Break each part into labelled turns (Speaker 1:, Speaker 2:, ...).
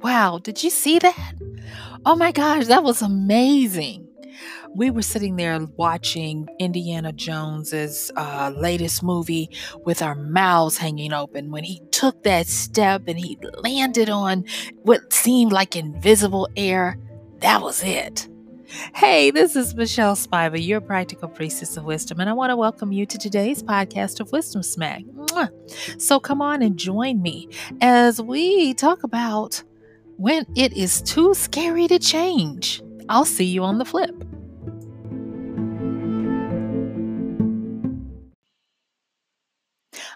Speaker 1: Wow, did you see that? Oh my gosh, that was amazing. We were sitting there watching Indiana Jones's uh, latest movie with our mouths hanging open when he took that step and he landed on what seemed like invisible air. That was it. Hey, this is Michelle Spiva, your practical priestess of wisdom, and I want to welcome you to today's podcast of Wisdom Smack. So come on and join me as we talk about when it is too scary to change. I'll see you on the flip.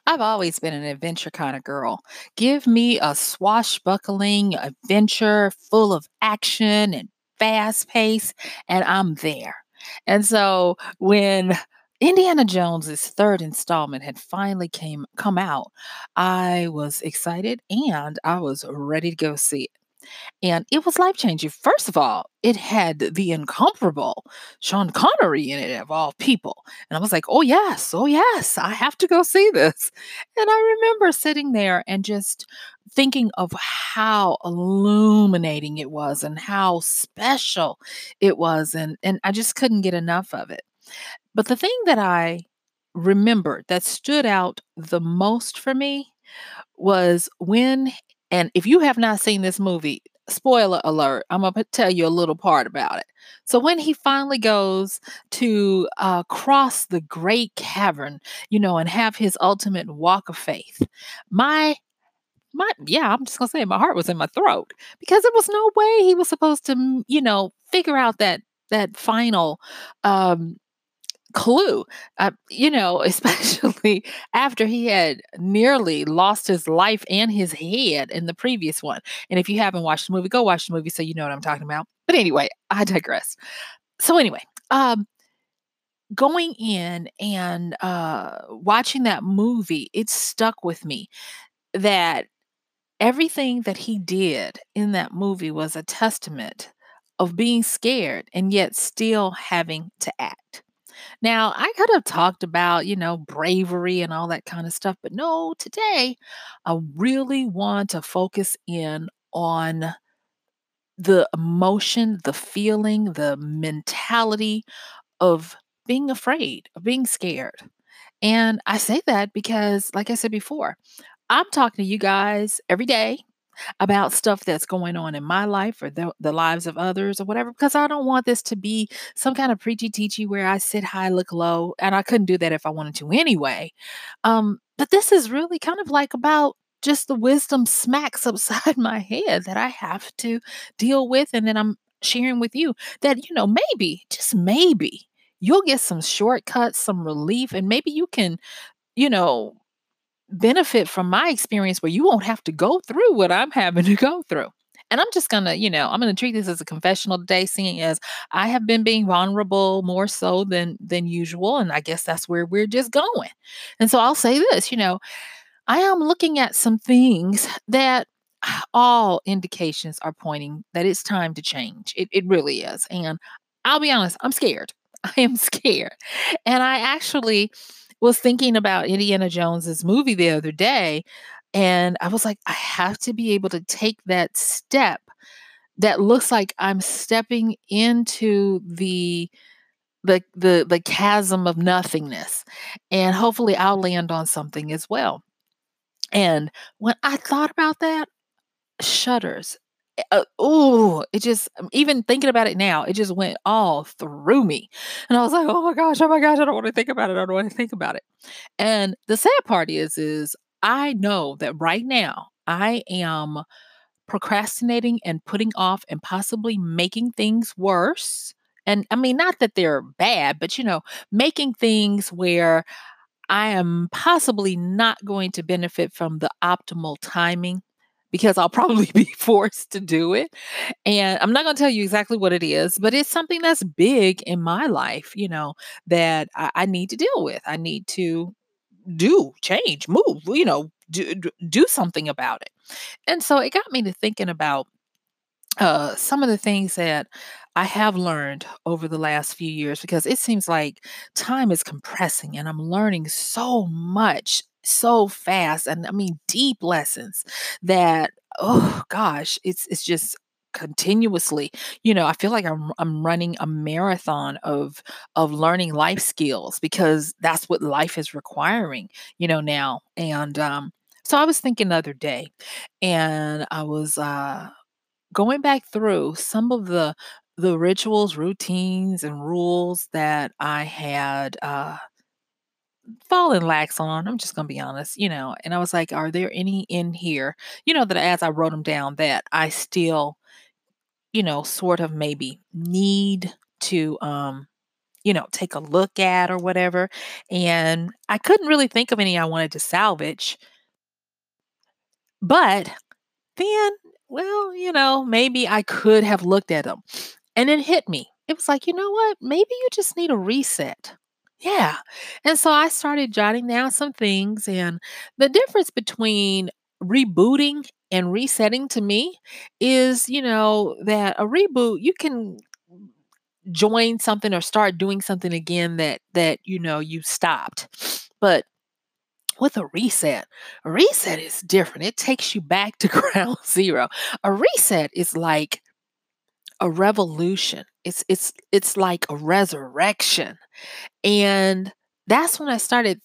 Speaker 1: I've always been an adventure kind of girl. Give me a swashbuckling adventure full of action and fast pace, and I'm there. And so when Indiana Jones's third installment had finally came come out, I was excited and I was ready to go see it. And it was life changing. First of all, it had the incomparable Sean Connery in it, of all people. And I was like, oh, yes, oh, yes, I have to go see this. And I remember sitting there and just thinking of how illuminating it was and how special it was. And, and I just couldn't get enough of it. But the thing that I remembered that stood out the most for me was when and if you have not seen this movie, spoiler alert, I'm going to tell you a little part about it. So, when he finally goes to uh, cross the great cavern, you know, and have his ultimate walk of faith, my my yeah, I'm just gonna say my heart was in my throat because there was no way he was supposed to, you know, figure out that that final um clue, uh, you know, especially after he had nearly lost his life and his head in the previous one. And if you haven't watched the movie, go watch the movie so you know what I'm talking about. But anyway, I digress. So anyway, um, going in and uh, watching that movie, it stuck with me that everything that he did in that movie was a testament of being scared and yet still having to act. Now, I could have talked about, you know, bravery and all that kind of stuff, but no, today I really want to focus in on the emotion, the feeling, the mentality of being afraid, of being scared. And I say that because, like I said before, I'm talking to you guys every day about stuff that's going on in my life or the, the lives of others or whatever, because I don't want this to be some kind of preachy teachy where I sit high, look low. And I couldn't do that if I wanted to anyway. Um, but this is really kind of like about just the wisdom smacks upside my head that I have to deal with. And then I'm sharing with you that, you know, maybe, just maybe, you'll get some shortcuts, some relief, and maybe you can, you know, benefit from my experience where you won't have to go through what I'm having to go through. And I'm just gonna, you know, I'm gonna treat this as a confessional today, seeing as I have been being vulnerable more so than than usual. And I guess that's where we're just going. And so I'll say this, you know, I am looking at some things that all indications are pointing that it's time to change. It, it really is. And I'll be honest, I'm scared. I am scared. And I actually was thinking about Indiana Jones's movie the other day, and I was like, I have to be able to take that step that looks like I'm stepping into the the the the chasm of nothingness and hopefully I'll land on something as well. And when I thought about that, shudders uh, oh, it just um, even thinking about it now, it just went all through me. And I was like, oh my gosh, oh my gosh, I don't want to think about it. I don't want to think about it. And the sad part is, is I know that right now I am procrastinating and putting off and possibly making things worse. And I mean, not that they're bad, but you know, making things where I am possibly not going to benefit from the optimal timing because I'll probably be forced to do it. And I'm not going to tell you exactly what it is, but it's something that's big in my life, you know, that I, I need to deal with. I need to do, change, move, you know, do, do something about it. And so it got me to thinking about uh, some of the things that I have learned over the last few years because it seems like time is compressing and I'm learning so much so fast and I mean deep lessons that oh gosh, it's it's just continuously you know i feel like i'm i'm running a marathon of of learning life skills because that's what life is requiring you know now and um so i was thinking the other day and i was uh going back through some of the the rituals routines and rules that i had uh fallen lax on. I'm just gonna be honest, you know. And I was like, are there any in here, you know, that as I wrote them down that I still, you know, sort of maybe need to um, you know, take a look at or whatever. And I couldn't really think of any I wanted to salvage. But then, well, you know, maybe I could have looked at them. And it hit me. It was like, you know what? Maybe you just need a reset. Yeah. And so I started jotting down some things, and the difference between rebooting and resetting to me is, you know, that a reboot, you can join something or start doing something again that that you know you stopped. But with a reset, a reset is different. It takes you back to ground zero. A reset is like a revolution. It's it's it's like a resurrection. And that's when I started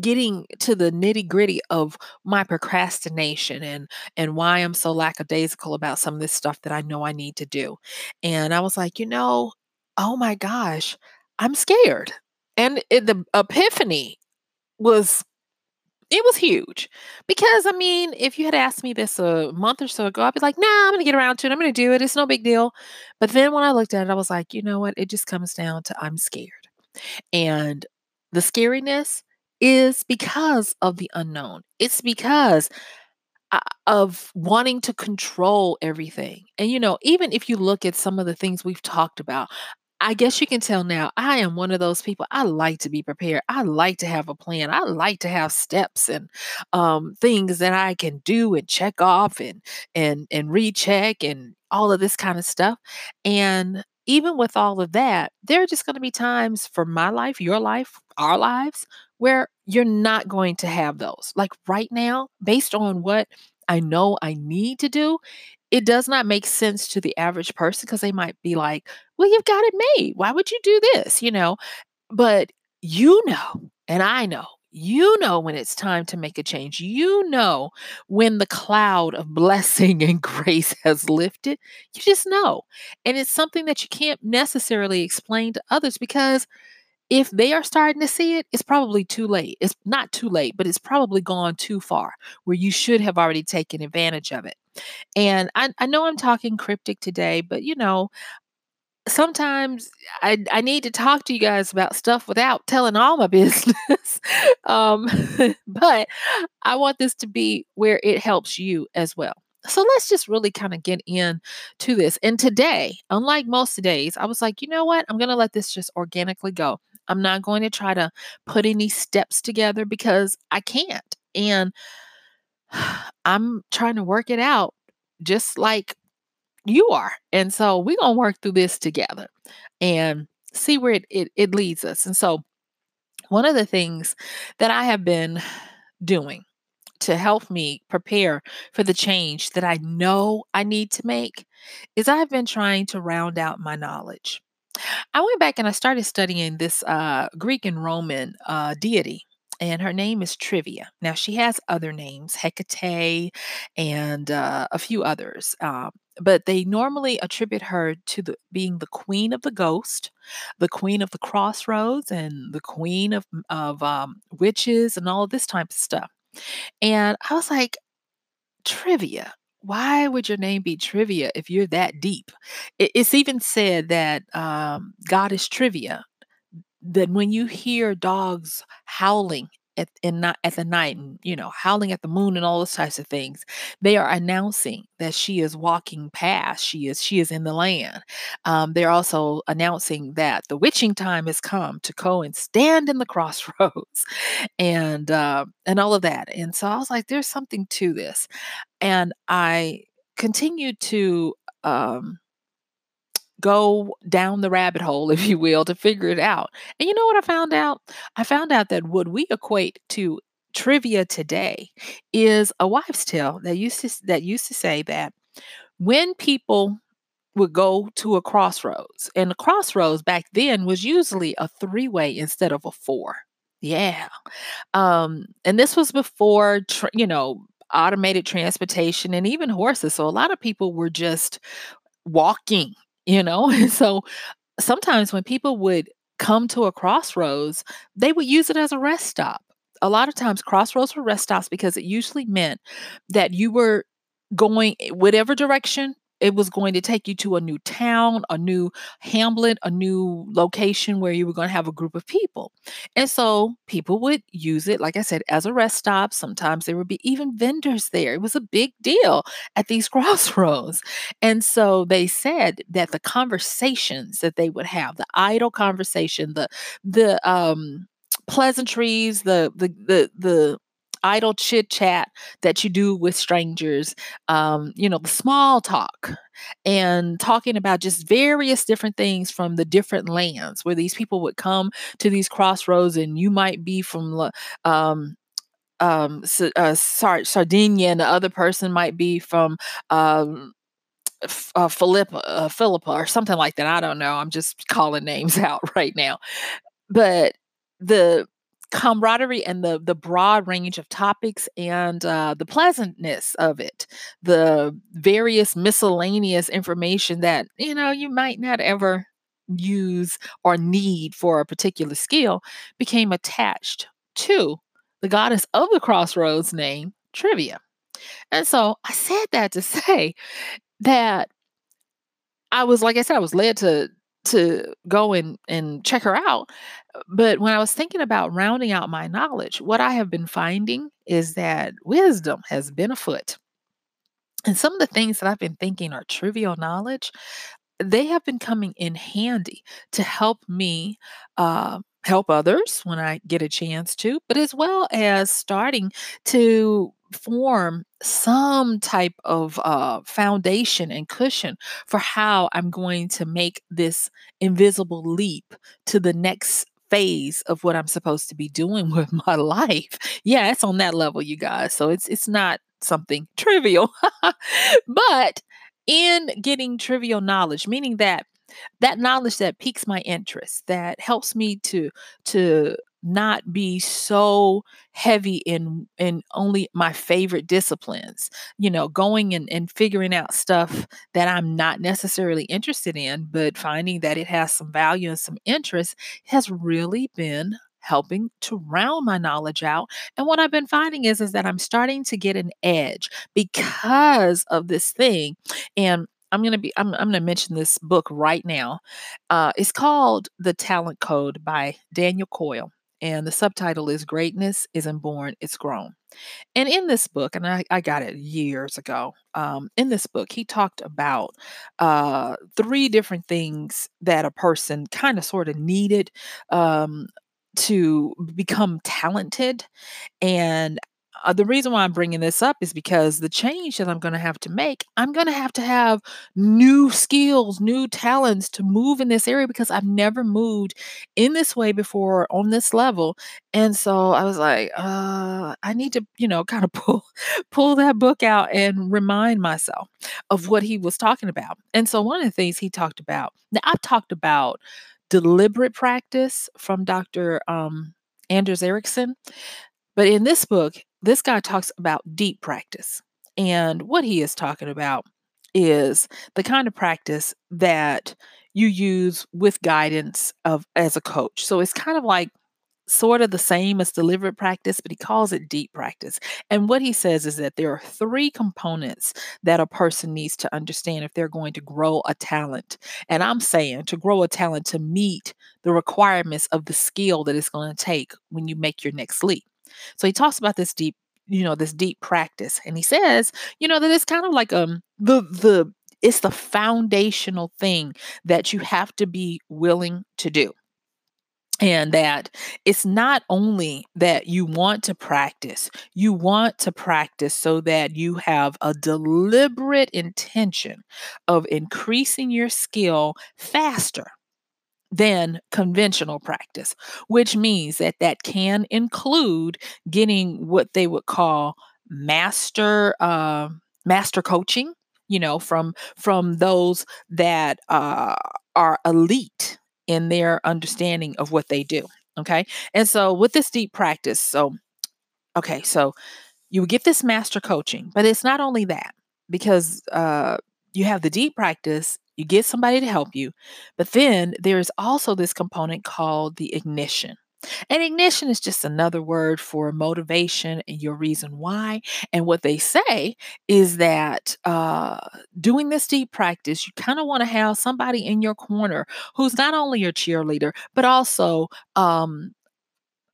Speaker 1: getting to the nitty-gritty of my procrastination and and why I'm so lackadaisical about some of this stuff that I know I need to do. And I was like, you know, oh my gosh, I'm scared. And it, the epiphany was it was huge because I mean, if you had asked me this a month or so ago, I'd be like, nah, I'm going to get around to it. I'm going to do it. It's no big deal. But then when I looked at it, I was like, you know what? It just comes down to I'm scared. And the scariness is because of the unknown. It's because uh, of wanting to control everything. And, you know, even if you look at some of the things we've talked about, I guess you can tell now I am one of those people. I like to be prepared. I like to have a plan. I like to have steps and um, things that I can do and check off and and and recheck and all of this kind of stuff. And even with all of that, there are just going to be times for my life, your life, our lives, where you're not going to have those. Like right now, based on what I know I need to do, it does not make sense to the average person because they might be like, well, you've got it made. Why would you do this? You know, but you know, and I know, you know when it's time to make a change. You know when the cloud of blessing and grace has lifted. You just know. And it's something that you can't necessarily explain to others because if they are starting to see it, it's probably too late. It's not too late, but it's probably gone too far where you should have already taken advantage of it. And I, I know I'm talking cryptic today, but you know, sometimes I, I need to talk to you guys about stuff without telling all my business. um, but I want this to be where it helps you as well. So let's just really kind of get in to this. And today, unlike most days, I was like, you know what? I'm going to let this just organically go. I'm not going to try to put any steps together because I can't. And I'm trying to work it out just like you are. And so we're going to work through this together and see where it, it, it leads us. And so, one of the things that I have been doing to help me prepare for the change that I know I need to make is I've been trying to round out my knowledge. I went back and I started studying this uh, Greek and Roman uh, deity, and her name is Trivia. Now, she has other names, Hecate, and uh, a few others. Um, but they normally attribute her to the, being the queen of the ghost, the queen of the crossroads, and the queen of, of um, witches, and all of this type of stuff. And I was like, Trivia why would your name be trivia if you're that deep? it's even said that um, God is trivia. That when you hear dogs howling at in not at the night and you know howling at the moon and all those types of things, they are announcing that she is walking past. She is she is in the land. Um, they're also announcing that the witching time has come to go and stand in the crossroads, and uh, and all of that. And so I was like, there's something to this. And I continued to um, go down the rabbit hole, if you will, to figure it out. And you know what I found out? I found out that what we equate to trivia today is a wives' tale that used to that used to say that when people would go to a crossroads, and the crossroads back then was usually a three-way instead of a four. Yeah. Um, and this was before you know automated transportation and even horses. So a lot of people were just walking, you know. So sometimes when people would come to a crossroads, they would use it as a rest stop. A lot of times, crossroads were rest stops because it usually meant that you were going eh, whatever direction it was going to take you to a new town, a new hamlet, a new location where you were going to have a group of people. And so people would use it, like I said, as a rest stop. Sometimes there would be even vendors there. It was a big deal at these crossroads. And so they said that the conversations that they would have, the idle conversation, the the um pleasantries, the the the the idle chit chat that you do with strangers, um, you know, the small talk and talking about just various different things from the different lands where these people would come to these crossroads and you might be from um, um, uh, Sardinia and the other person might be from um, uh, Philippa, uh, Philippa or something like that. I don't know. I'm just calling names out right now. But the camaraderie and the the broad range of topics and uh, the pleasantness of it. The various miscellaneous information that you know you might not ever use or need for a particular skill became attached to the goddess of the crossroads name trivia. And so i said that to say that i was like i said i was led to to go and and check her out but when I was thinking about rounding out my knowledge, what I have been finding is that wisdom has been afoot. And some of the things that I've been thinking are trivial knowledge, they have been coming in handy to help me uh, help others when I get a chance to, but as well as starting to form some type of uh, foundation and cushion for how I'm going to make this invisible leap to the next phase of what I'm supposed to be doing with my life. Yeah, it's on that level, you guys. So it's it's not something trivial. but in getting trivial knowledge, meaning that that knowledge that piques my interest, that helps me to to not be so heavy in in only my favorite disciplines you know going and, and figuring out stuff that i'm not necessarily interested in but finding that it has some value and some interest has really been helping to round my knowledge out. And what i've been finding is is that i'm starting to get an edge because of this thing. And I'm gonna be I'm I'm gonna mention this book right now. Uh, it's called The Talent Code by Daniel Coyle and the subtitle is Greatness Isn't Born, It's Grown. And in this book, and I, I got it years ago, um, in this book, he talked about uh, three different things that a person kind of sort of needed um, to become talented. And uh, the reason why I'm bringing this up is because the change that I'm going to have to make, I'm going to have to have new skills, new talents to move in this area because I've never moved in this way before on this level. And so I was like, uh, I need to, you know, kind of pull pull that book out and remind myself of what he was talking about. And so one of the things he talked about, now I've talked about deliberate practice from Dr. Um, Anders Ericsson. But in this book, this guy talks about deep practice. And what he is talking about is the kind of practice that you use with guidance of as a coach. So it's kind of like sort of the same as deliberate practice, but he calls it deep practice. And what he says is that there are three components that a person needs to understand if they're going to grow a talent. And I'm saying to grow a talent to meet the requirements of the skill that it's going to take when you make your next leap. So he talks about this deep, you know, this deep practice. And he says, you know, that it's kind of like um the the it's the foundational thing that you have to be willing to do. And that it's not only that you want to practice, you want to practice so that you have a deliberate intention of increasing your skill faster than conventional practice, which means that that can include getting what they would call master uh, master coaching you know from from those that uh, are elite in their understanding of what they do okay? And so with this deep practice so okay so you get this master coaching but it's not only that because uh, you have the deep practice you get somebody to help you but then there's also this component called the ignition and ignition is just another word for motivation and your reason why. And what they say is that uh, doing this deep practice, you kind of want to have somebody in your corner who's not only your cheerleader, but also um,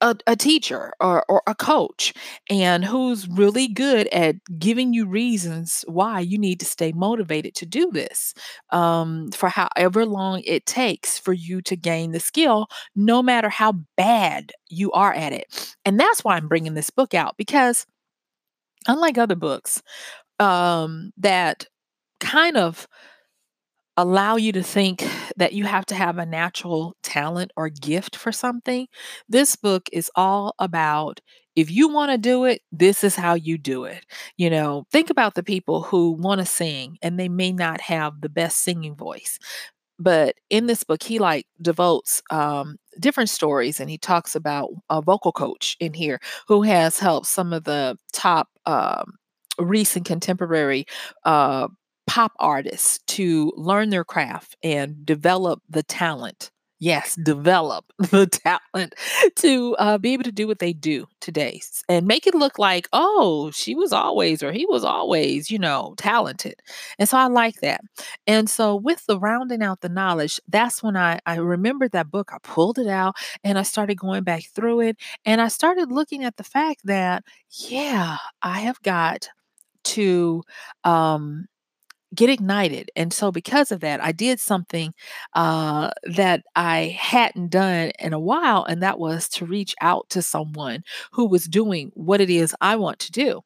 Speaker 1: a, a teacher or, or a coach and who's really good at giving you reasons why you need to stay motivated to do this um, for however long it takes for you to gain the skill, no matter how bad you are at it. And that's why I'm bringing this book out because, unlike other books um, that kind of allow you to think that you have to have a natural talent or gift for something. This book is all about if you want to do it, this is how you do it. You know, think about the people who want to sing and they may not have the best singing voice. But in this book, he like devotes um, different stories and he talks about a vocal coach in here who has helped some of the top um, recent contemporary uh, pop artists to learn their craft and develop the talent. Yes, develop the talent to uh, be able to do what they do today and make it look like, oh, she was always or he was always, you know, talented. And so I like that. And so with the rounding out the knowledge, that's when I, I remembered that book. I pulled it out and I started going back through it. And I started looking at the fact that, yeah, I have got to um, get ignited. And so, because of that, I did something uh, that I hadn't done in a while, and that was to reach out to someone who was doing what it is I want to do.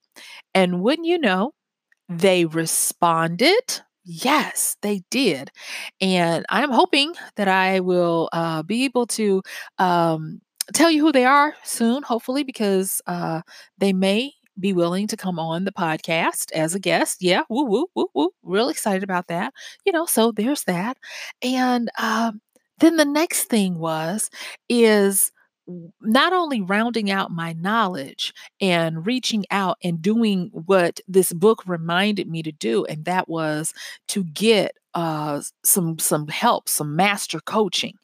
Speaker 1: And wouldn't you know, they responded. Yes, they did. And I'm hoping that I will uh, be able to um, tell you who they are soon, hopefully, because uh, they may be willing to come on the podcast as a guest. Yeah, woo, woo, woo, woo. Real excited about that. You know, so there's that. And um, then the next thing was, is not only rounding out my knowledge and reaching out and doing what this book reminded me to do and that was to get uh, some some help some master coaching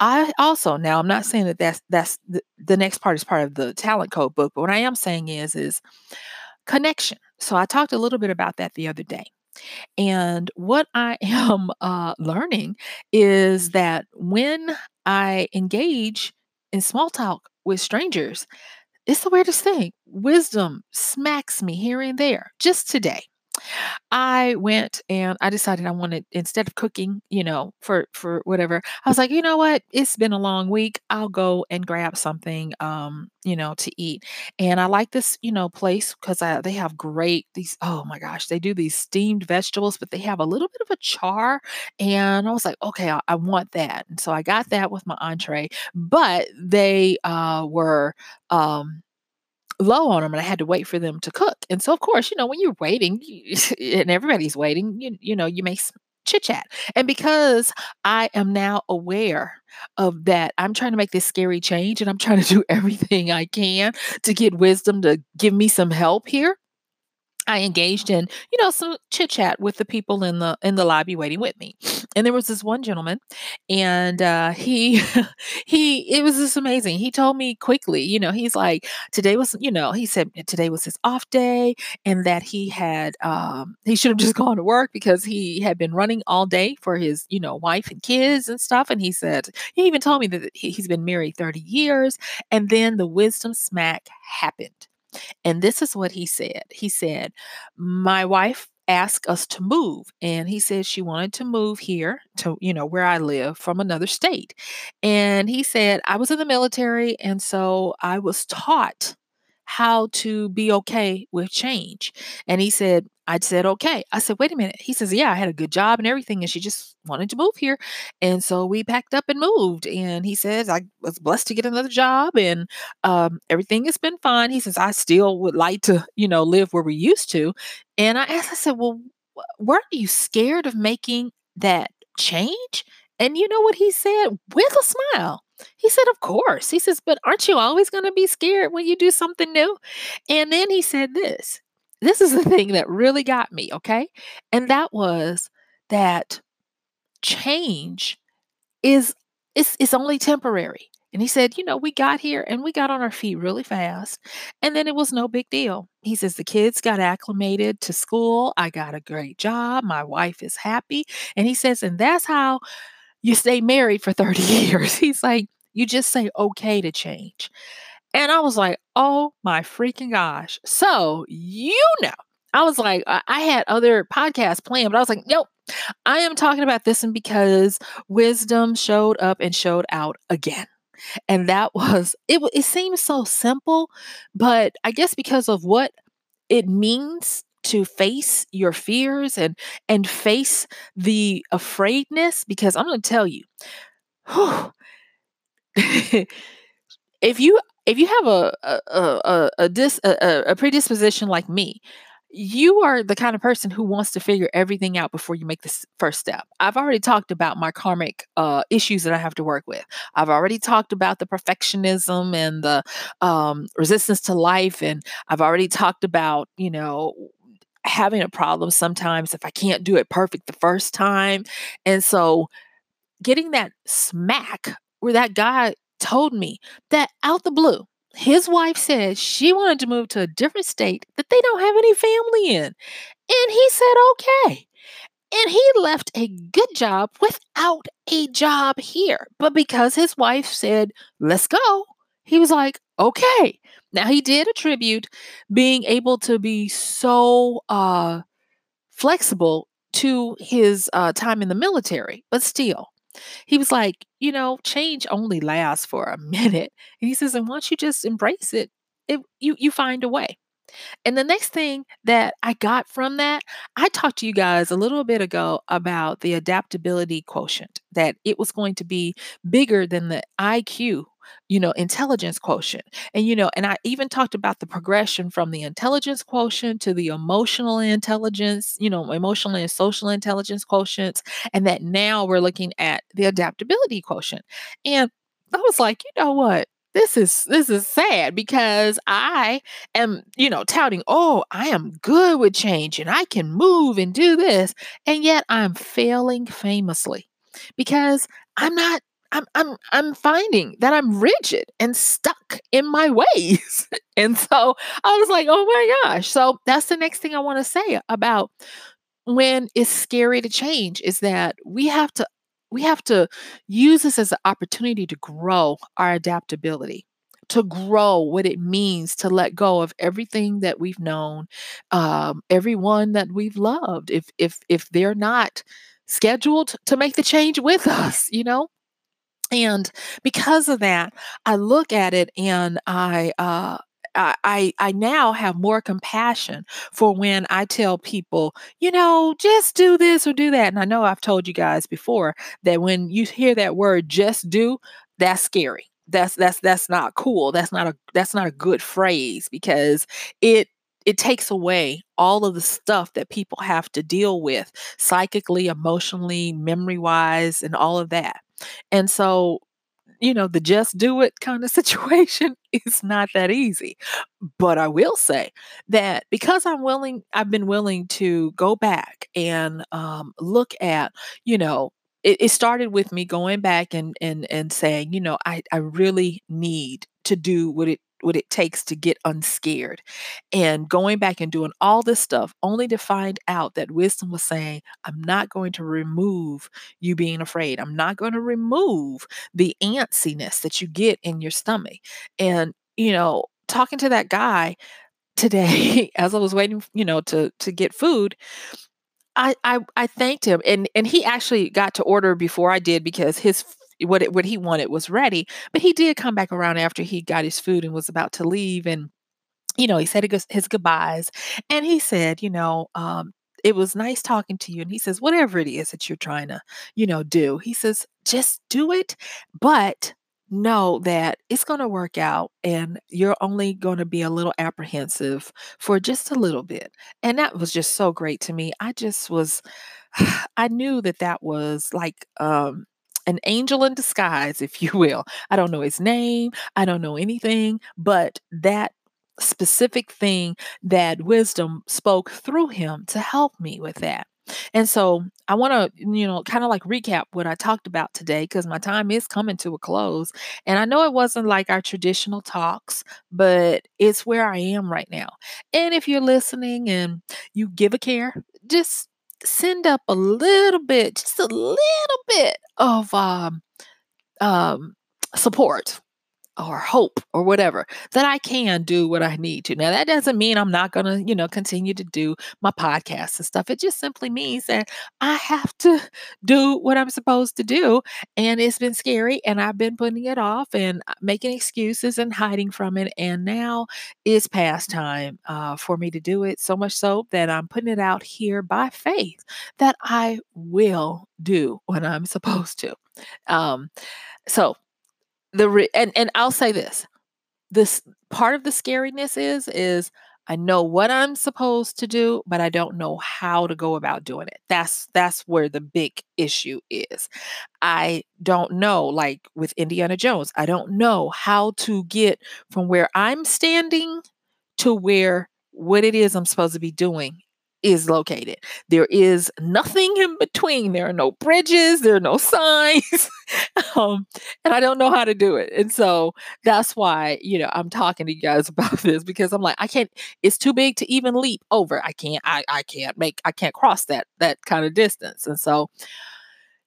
Speaker 1: I also now I'm not saying that that's that's the, the next part is part of the talent code book, but what I am saying is is connection. So I talked a little bit about that the other day. And what I am uh, learning is that when I engage in small talk with strangers, it's the weirdest thing. Wisdom smacks me here and there. Just today, I went and I decided I wanted instead of cooking, you know, for for whatever, I was like, you know what? It's been a long week. I'll go and grab something, um, you know, to eat. And I like this, you know, place because they have great these. Oh my gosh, they do these steamed vegetables, but they have a little bit of a char. And I was like, okay, I, I want that. And so I got that with my entree. But they uh, were um, low on them and I had to wait for them to cook. And so, of course, you know, when you're waiting you, and everybody's waiting, you, you know, you may chit chat. And because I am now aware of that, I'm trying to make this scary change and I'm trying to do everything I can to get wisdom to give me some help here. I engaged in, you know, some chit chat with the people in the in the lobby waiting with me. And there was this one gentleman, and uh, he he it was just amazing. He told me quickly, you know, he's like, today was, you know, he said today was his off day, and that he had um, he should have just gone to work because he had been running all day for his, you know, wife and kids and stuff. And he said he even told me that he's been married 30 years, and then the wisdom smack happened and this is what he said. He said, My wife asked us to move and he said she wanted to move here to you know where I live from another state and he said I was in the military and so I was taught how to be okay with change and he said I said, okay. I said, wait a minute. He says, yeah, I had a good job and everything. And she just wanted to move here. And so we packed up and moved. And he says, I was blessed to get another job and um, everything has been fine. He says, I still would like to, you know, live where we used to. And I asked, I said, well, weren't you scared of making that change? And you know what he said with a smile? He said, Of course. He says, But aren't you always going to be scared when you do something new? And then he said this. This is the thing that really got me, okay? And that was that change is it's, it's only temporary. And he said, You know, we got here and we got on our feet really fast. And then it was no big deal. He says, The kids got acclimated to school. I got a great job. My wife is happy. And he says, And that's how you stay married for 30 years. He's like, You just say okay to change. And I was like, Oh my freaking gosh. So, you know, I was like, I had other podcasts planned, but I was like, Nope. I am talking about this and because wisdom showed up and showed out again and that was it it seems so simple but i guess because of what it means to face your fears and and face the afraidness because i'm going to tell you if you if you have a a a, a, dis, a, a predisposition like me you are the kind of person who wants to figure everything out before you make this first step. I've already talked about my karmic uh, issues that I have to work with. I've already talked about the perfectionism and the um, resistance to life. And I've already talked about, you know, having a problem sometimes if I can't do it perfect the first time. And so getting that smack where that guy told me that out the blue, his wife said she wanted to move to a different state that they don't have any family in. And he said, okay. And he left a good job without a job here. But because his wife said, let's go, he was like, okay. Now he did attribute being able to be so uh, flexible to his uh, time in the military, but still, he was like, you know, change only lasts for a minute. And he says, and once you just embrace it, it you you find a way. And the next thing that I got from that, I talked to you guys a little bit ago about the adaptability quotient, that it was going to be bigger than the IQ you know, intelligence quotient. And, you know, and I even talked about the progression from the intelligence quotient to the emotional intelligence, you know, emotional and social intelligence quotients. And that now we're looking at the adaptability quotient. And I was like, you know what? this is this is sad because I am, you know, touting, "Oh, I am good with change and I can move and do this." And yet I'm failing famously because I'm not I'm I'm I'm finding that I'm rigid and stuck in my ways. and so I was like, "Oh my gosh." So that's the next thing I want to say about when it's scary to change is that we have to we have to use this as an opportunity to grow our adaptability to grow what it means to let go of everything that we've known um, everyone that we've loved if if if they're not scheduled to make the change with us you know and because of that, I look at it and I, uh, I, I now have more compassion for when I tell people, you know, just do this or do that. And I know I've told you guys before that when you hear that word just do, that's scary. That's that's that's not cool. That's not a that's not a good phrase because it it takes away all of the stuff that people have to deal with psychically, emotionally, memory wise, and all of that. And so, you know, the just do it kind of situation is not that easy. But I will say that because I'm willing, I've been willing to go back and um, look at, you know, it, it started with me going back and and and saying, you know, I I really need to do what it what it takes to get unscared. And going back and doing all this stuff only to find out that wisdom was saying i'm not going to remove you being afraid. I'm not going to remove the antsiness that you get in your stomach. And you know talking to that guy today as i was waiting you know to to get food I, I I thanked him. And and he actually got to order before I did because his what it, what he wanted was ready. But he did come back around after he got his food and was about to leave and you know, he said his goodbyes, and he said, you know, um, "It was nice talking to you." And he says, "Whatever it is that you're trying to, you know, do," he says, "Just do it, but know that it's gonna work out, and you're only gonna be a little apprehensive for just a little bit." And that was just so great to me. I just was I knew that that was like, um, an angel in disguise, if you will. I don't know his name, I don't know anything, but that specific thing that wisdom spoke through him to help me with that. And so I want to, you know, kind of like recap what I talked about today because my time is coming to a close. And I know it wasn't like our traditional talks, but it's where I am right now. And if you're listening and you give a care, just send up a little bit, just a little bit of um, um, support or hope or whatever that I can do what I need to. Now that doesn't mean I'm not going to, you know, continue to do my podcasts and stuff. It just simply means that I have to do what I'm supposed to do and it's been scary and I've been putting it off and uh, making excuses and hiding from it and now is past time uh, for me to do it so much so that I'm putting it out here by faith that I will do what I'm supposed to. Um, so the re- and and I'll say this. This part of the scariness is is I know what I'm supposed to do, but I don't know how to go about doing it. That's that's where the big issue is. I don't know like with Indiana Jones, I don't know how to get from where I'm standing to where what it is I'm supposed to be doing is located. There is nothing in between. There are no bridges, there are no signs. um, and I don't know how to do it. And so that's why, you know, I'm talking to you guys about this because I'm like, I can't, it's too big to even leap over. I can't, I, I can't make, I can't cross that, that kind of distance. And so,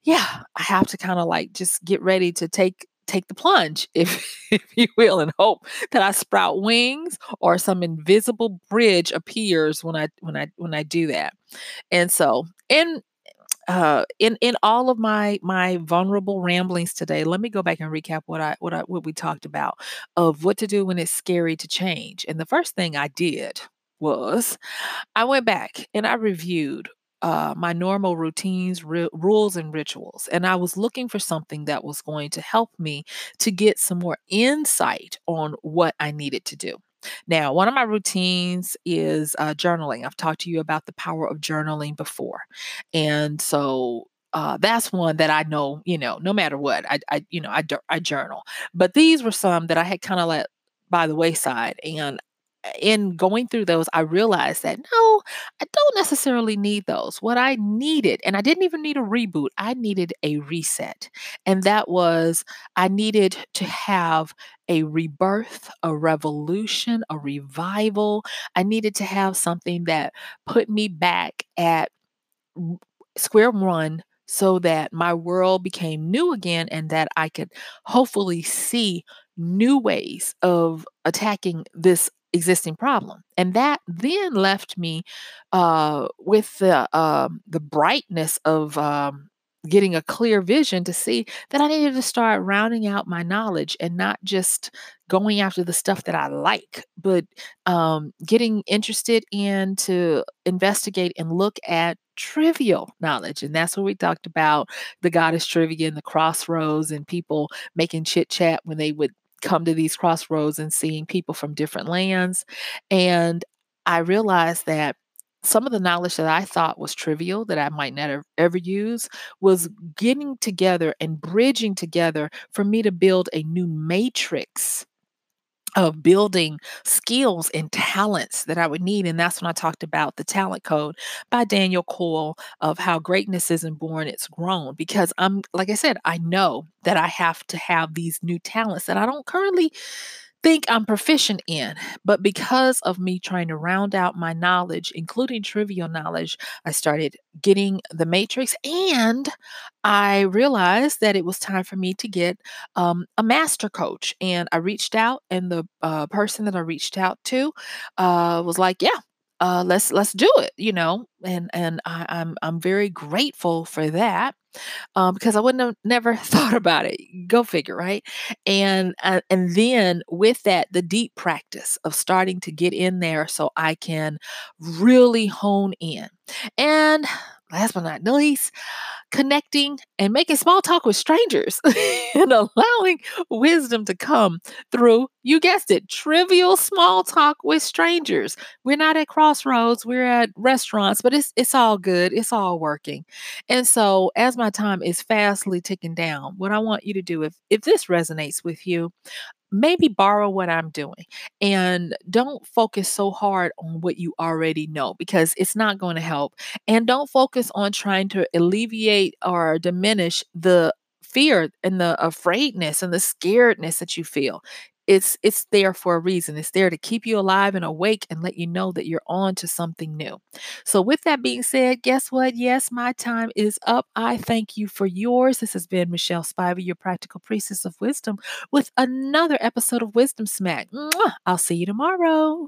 Speaker 1: yeah, I have to kind of like just get ready to take take the plunge, if, if you will, and hope that I sprout wings or some invisible bridge appears when I when I when I do that. And so, in uh, in in all of my my vulnerable ramblings today, let me go back and recap what I what I what we talked about of what to do when it's scary to change. And the first thing I did was I went back and I reviewed uh, my normal routines, rules, and rituals. And I was looking for something that was going to help me to get some more insight on what I needed to do. Now, one of my routines is uh, journaling. I've talked to you about the power of journaling before. And so uh, that's one that I know, you know, no matter what, I, I you know, I, I journal. But these were some that I had kind of let by the wayside. And in going through those, I realized that no, I don't necessarily need those. What I needed, and I didn't even need a reboot, I needed a reset. And that was, I needed to have a rebirth, a revolution, a revival. I needed to have something that put me back at square one so that my world became new again and that I could hopefully see new ways of attacking this existing problem. And that then left me uh, with the um, the brightness of um, getting a clear vision to see that I needed to start rounding out my knowledge and not just going after the stuff that I like, but um, getting interested in to investigate and look at trivial knowledge. And that's what we talked about the goddess trivia and the crossroads and people making chit chat when they would come to these crossroads and seeing people from different lands. And I realized that some of the knowledge that I thought was trivial that I might never ever use was getting together and bridging together for me to build a new matrix of building skills and talents that I would need. And that's when I talked about the talent code by Daniel Coyle of how greatness isn't born, it's grown. Because I'm, like I said, I know that I have to have these new talents that I don't currently think I'm proficient in. But because of me trying to round out my knowledge, including trivial knowledge, I started getting the matrix and I realized that it was time for me to get um, a master coach. And I reached out, and the uh, person that I reached out to uh, was like, Yeah, uh, let's let's do it, you know. And and I, I'm I'm very grateful for that um, because I wouldn't have never thought about it. Go figure, right? And uh, and then with that, the deep practice of starting to get in there so I can really hone in. And last but not least, connecting and making small talk with strangers and allowing wisdom to come through, you guessed it, trivial small talk with strangers. We're not at crossroads, we're at restaurants, but it's it's all good. It's all working. And so as my time is fastly ticking down, what I want you to do if if this resonates with you, maybe borrow what I'm doing and don't focus so hard on what you already know because it's not going to help. And don't focus on trying to alleviate or diminish the fear and the afraidness and the scaredness that you feel it's it's there for a reason. It's there to keep you alive and awake and let you know that you're on to something new. So with that being said, guess what? Yes, my time is up. I thank you for yours. This has been Michelle Spiva your practical priestess of wisdom, with another episode of Wisdom Smack. I'll see you tomorrow.